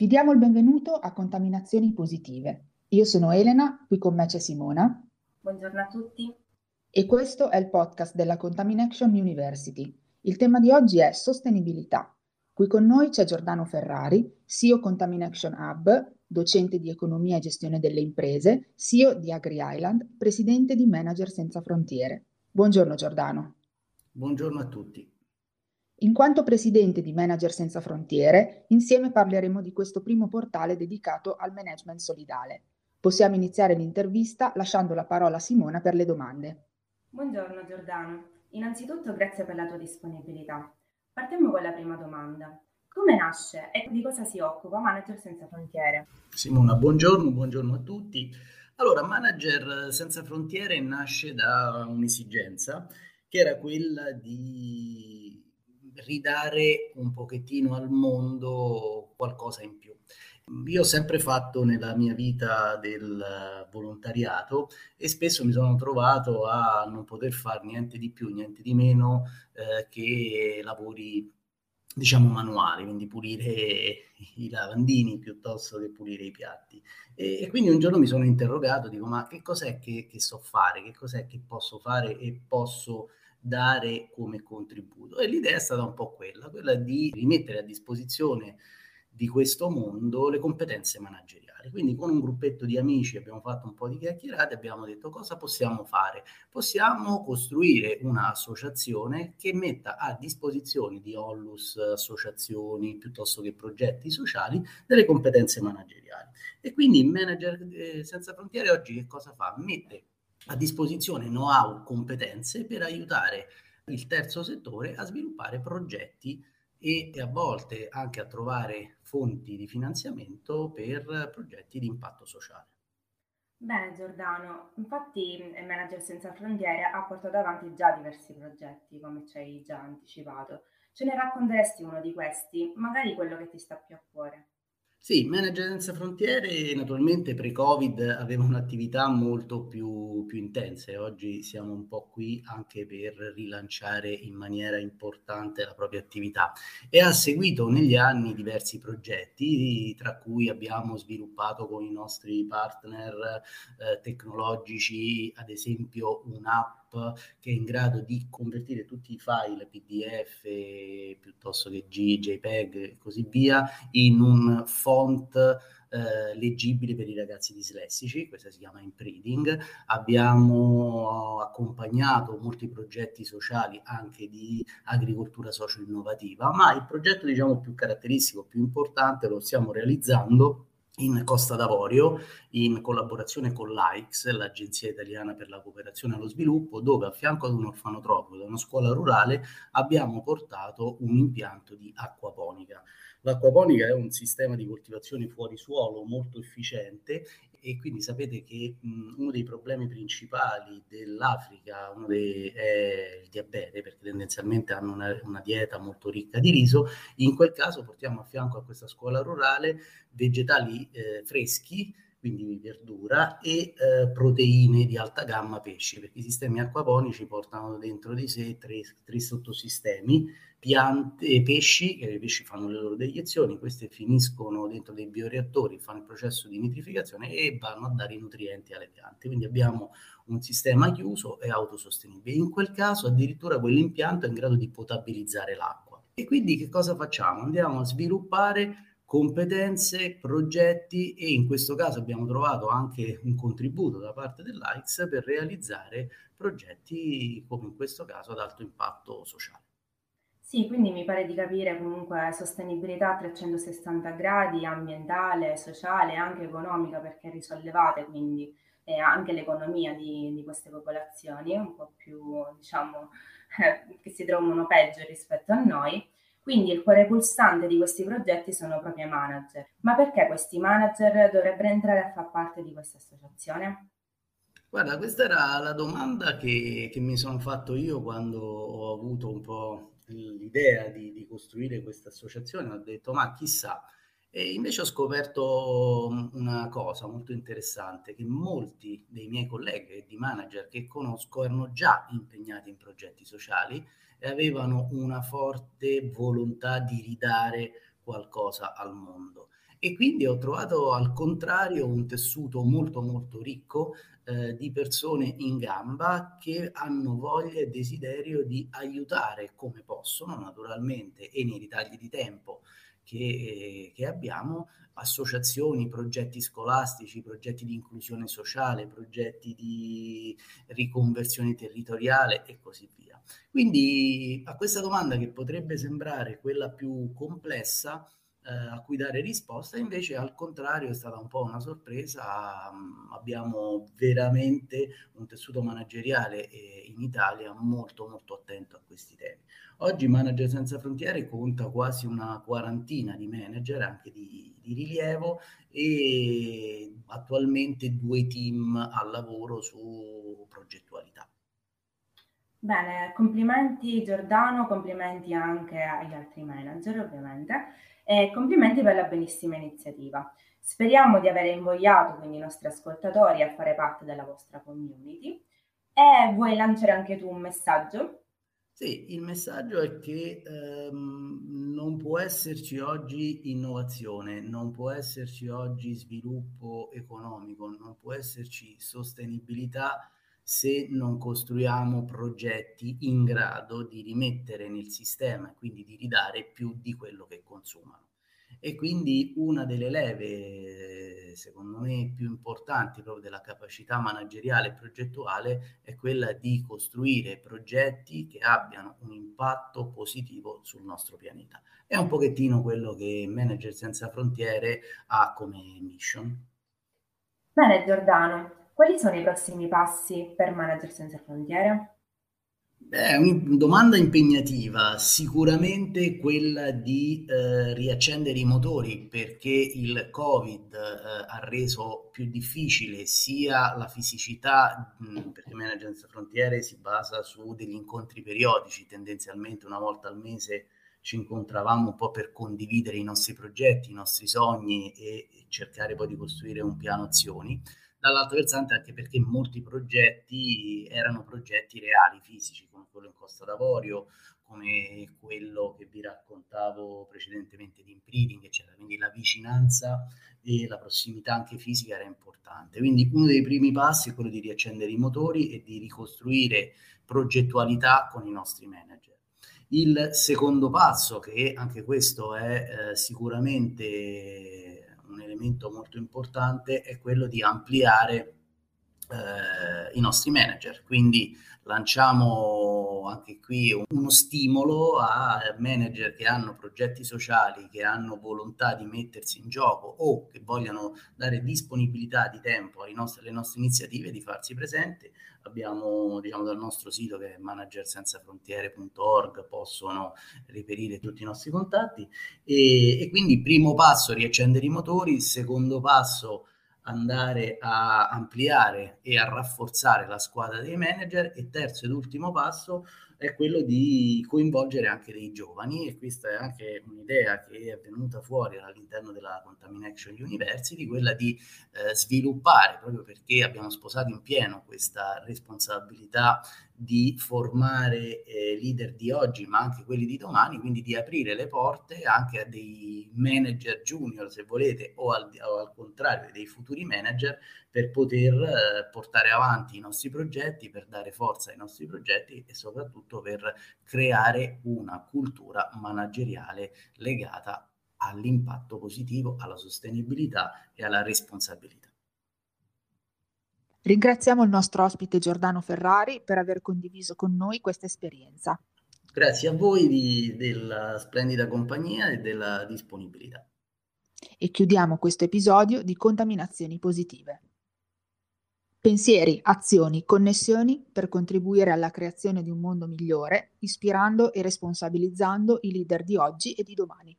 Vi diamo il benvenuto a Contaminazioni Positive. Io sono Elena, qui con me c'è Simona. Buongiorno a tutti. E questo è il podcast della Contamination University. Il tema di oggi è sostenibilità. Qui con noi c'è Giordano Ferrari, CEO Contamination Hub, docente di economia e gestione delle imprese, CEO di Agri Island, presidente di Manager Senza Frontiere. Buongiorno Giordano. Buongiorno a tutti. In quanto presidente di Manager Senza Frontiere, insieme parleremo di questo primo portale dedicato al management solidale. Possiamo iniziare l'intervista lasciando la parola a Simona per le domande. Buongiorno Giordano, innanzitutto grazie per la tua disponibilità. Partiamo con la prima domanda. Come nasce e di cosa si occupa Manager Senza Frontiere? Simona, buongiorno, buongiorno a tutti. Allora, Manager Senza Frontiere nasce da un'esigenza che era quella di ridare un pochettino al mondo qualcosa in più. Io ho sempre fatto nella mia vita del volontariato e spesso mi sono trovato a non poter fare niente di più, niente di meno eh, che lavori diciamo manuali, quindi pulire i lavandini piuttosto che pulire i piatti. E, e, quindi un giorno mi sono interrogato, dico ma che cos'è che, che so fare, che cos'è che posso fare e posso dare come contributo. E l'idea è stata un po' quella, quella di rimettere a disposizione di questo mondo le competenze manageriali. Quindi con un gruppetto di amici abbiamo fatto un po' di chiacchierate, abbiamo detto cosa possiamo fare? Possiamo costruire un'associazione che metta a disposizione di Onlus, associazioni piuttosto che progetti sociali delle competenze manageriali. E quindi il Manager eh, Senza Frontiere oggi che cosa fa? Mette a disposizione know-how, competenze per aiutare il terzo settore a sviluppare progetti e a volte anche a trovare fonti di finanziamento per progetti di impatto sociale. Bene Giordano, infatti Manager Senza Frontiere ha portato avanti già diversi progetti, come ci hai già anticipato. Ce ne racconteresti uno di questi, magari quello che ti sta più a cuore? Sì, Manager Senza Frontiere naturalmente pre-Covid aveva un'attività molto più, più intensa e oggi siamo un po' qui anche per rilanciare in maniera importante la propria attività. E ha seguito negli anni diversi progetti tra cui abbiamo sviluppato con i nostri partner eh, tecnologici ad esempio un'app che è in grado di convertire tutti i file PDF piuttosto che G, JPEG e così via in un font eh, leggibile per i ragazzi dislessici, questa si chiama Imprinting. Abbiamo accompagnato molti progetti sociali anche di agricoltura socio-innovativa, ma il progetto diciamo più caratteristico, più importante lo stiamo realizzando in Costa d'Avorio in collaborazione con l'AICS, l'Agenzia Italiana per la Cooperazione allo Sviluppo, dove a fianco ad un orfanotropo e una scuola rurale abbiamo portato un impianto di acquaponica. L'acquaponica è un sistema di coltivazione fuori suolo molto efficiente e quindi sapete che mh, uno dei problemi principali dell'Africa dei, è il diabete, perché tendenzialmente hanno una, una, dieta molto ricca di riso. In quel caso portiamo a fianco a questa scuola rurale vegetali eh, freschi quindi verdura, e eh, proteine di alta gamma pesci, perché i sistemi acquaponici portano dentro di sé tre, tre sottosistemi, piante, pesci, che i pesci fanno le loro deiezioni, queste finiscono dentro dei bioreattori, fanno il processo di nitrificazione e vanno a dare i nutrienti alle piante. Quindi abbiamo un sistema chiuso e autosostenibile. In quel caso addirittura quell'impianto è in grado di potabilizzare l'acqua. E quindi che cosa facciamo? Andiamo a sviluppare competenze, progetti e in questo caso abbiamo trovato anche un contributo da parte dell'AICS per realizzare progetti come in questo caso ad alto impatto sociale. Sì, quindi mi pare di capire comunque sostenibilità a 360 gradi, ambientale, sociale, anche economica perché risollevate quindi eh, anche l'economia di, di, queste popolazioni, un po' più diciamo che si trovano peggio rispetto a noi. Quindi il cuore pulsante di questi progetti sono proprio i manager. Ma perché questi manager dovrebbero entrare a far parte di questa associazione? Guarda, questa era la domanda che, che mi sono fatto io quando ho avuto un po' l'idea di, di costruire questa associazione. Ho detto, ma chissà. E invece ho scoperto una cosa molto interessante, che molti dei miei colleghi e di manager che conosco erano già impegnati in progetti sociali e avevano una forte volontà di ridare qualcosa al mondo. E quindi ho trovato al contrario un tessuto molto molto ricco eh, di persone in gamba che hanno voglia e desiderio di aiutare come possono, naturalmente, e nei ritagli di tempo che, che abbiamo, associazioni, progetti scolastici, progetti di inclusione sociale, progetti di riconversione territoriale e così via. Quindi a questa domanda che potrebbe sembrare quella più complessa, eh, a cui dare risposta, invece al contrario è stata un po' una sorpresa, mm, abbiamo veramente un tessuto manageriale eh, in Italia molto molto attento a questi temi. Oggi Manager Senza Frontiere conta quasi una quarantina di manager, anche di, di rilievo, e attualmente due team al lavoro su progettualità. Bene, complimenti Giordano, complimenti anche agli altri manager ovviamente e complimenti per la bellissima iniziativa. Speriamo di aver invogliato quindi i nostri ascoltatori a fare parte della vostra community e vuoi lanciare anche tu un messaggio? Sì, il messaggio è che ehm, non può esserci oggi innovazione, non può esserci oggi sviluppo economico, non può esserci sostenibilità se non costruiamo progetti in grado di rimettere nel sistema e quindi di ridare più di quello che consumano. E quindi una delle leve, secondo me, più importanti proprio della capacità manageriale e progettuale è quella di costruire progetti che abbiano un impatto positivo sul nostro pianeta. È un pochettino quello che Manager Senza Frontiere ha come mission. Bene Giordano, quali sono i prossimi passi per Manager Senza Frontiere? È una domanda impegnativa, sicuramente quella di eh, riaccendere i motori perché il Covid eh, ha reso più difficile sia la fisicità, mh, perché Manager Senza Frontiere si basa su degli incontri periodici, tendenzialmente una volta al mese ci incontravamo un po' per condividere i nostri progetti, i nostri sogni e cercare poi di costruire un piano azioni dall'altro versante anche perché molti progetti erano progetti reali, fisici, come quello in Costa d'Avorio, come quello che vi raccontavo precedentemente di Imprinting, eccetera. Quindi la vicinanza e la prossimità anche fisica era importante. Quindi uno dei primi passi è quello di riaccendere i motori e di ricostruire progettualità con i nostri manager. Il secondo passo, che anche questo è eh, sicuramente un elemento molto importante è quello di ampliare eh, i nostri manager. Quindi lanciamo anche qui uno stimolo a manager che hanno progetti sociali, che hanno volontà di mettersi in gioco o che vogliono dare disponibilità di tempo nostri, alle nostre iniziative di farsi presenti. Abbiamo diciamo dal nostro sito che è managersensafrontiere.org possono reperire tutti i nostri contatti e, e quindi primo passo riaccendere i motori, secondo passo andare a ampliare e a rafforzare la squadra dei manager e terzo ed ultimo passo è quello di coinvolgere anche dei giovani e questa è anche un'idea che è venuta fuori all'interno della Contamination University, quella di eh, sviluppare, proprio perché abbiamo sposato in pieno questa responsabilità di formare eh, leader di oggi, ma anche quelli di domani, quindi di aprire le porte anche a dei manager junior, se volete, o al, o al contrario, dei futuri manager, per poter eh, portare avanti i nostri progetti, per dare forza ai nostri progetti e soprattutto per creare una cultura manageriale legata all'impatto positivo, alla sostenibilità e alla responsabilità. Ringraziamo il nostro ospite Giordano Ferrari per aver condiviso con noi questa esperienza. Grazie a voi di, della splendida compagnia e della disponibilità. E chiudiamo questo episodio di Contaminazioni Positive. Pensieri, azioni, connessioni per contribuire alla creazione di un mondo migliore, ispirando e responsabilizzando i leader di oggi e di domani.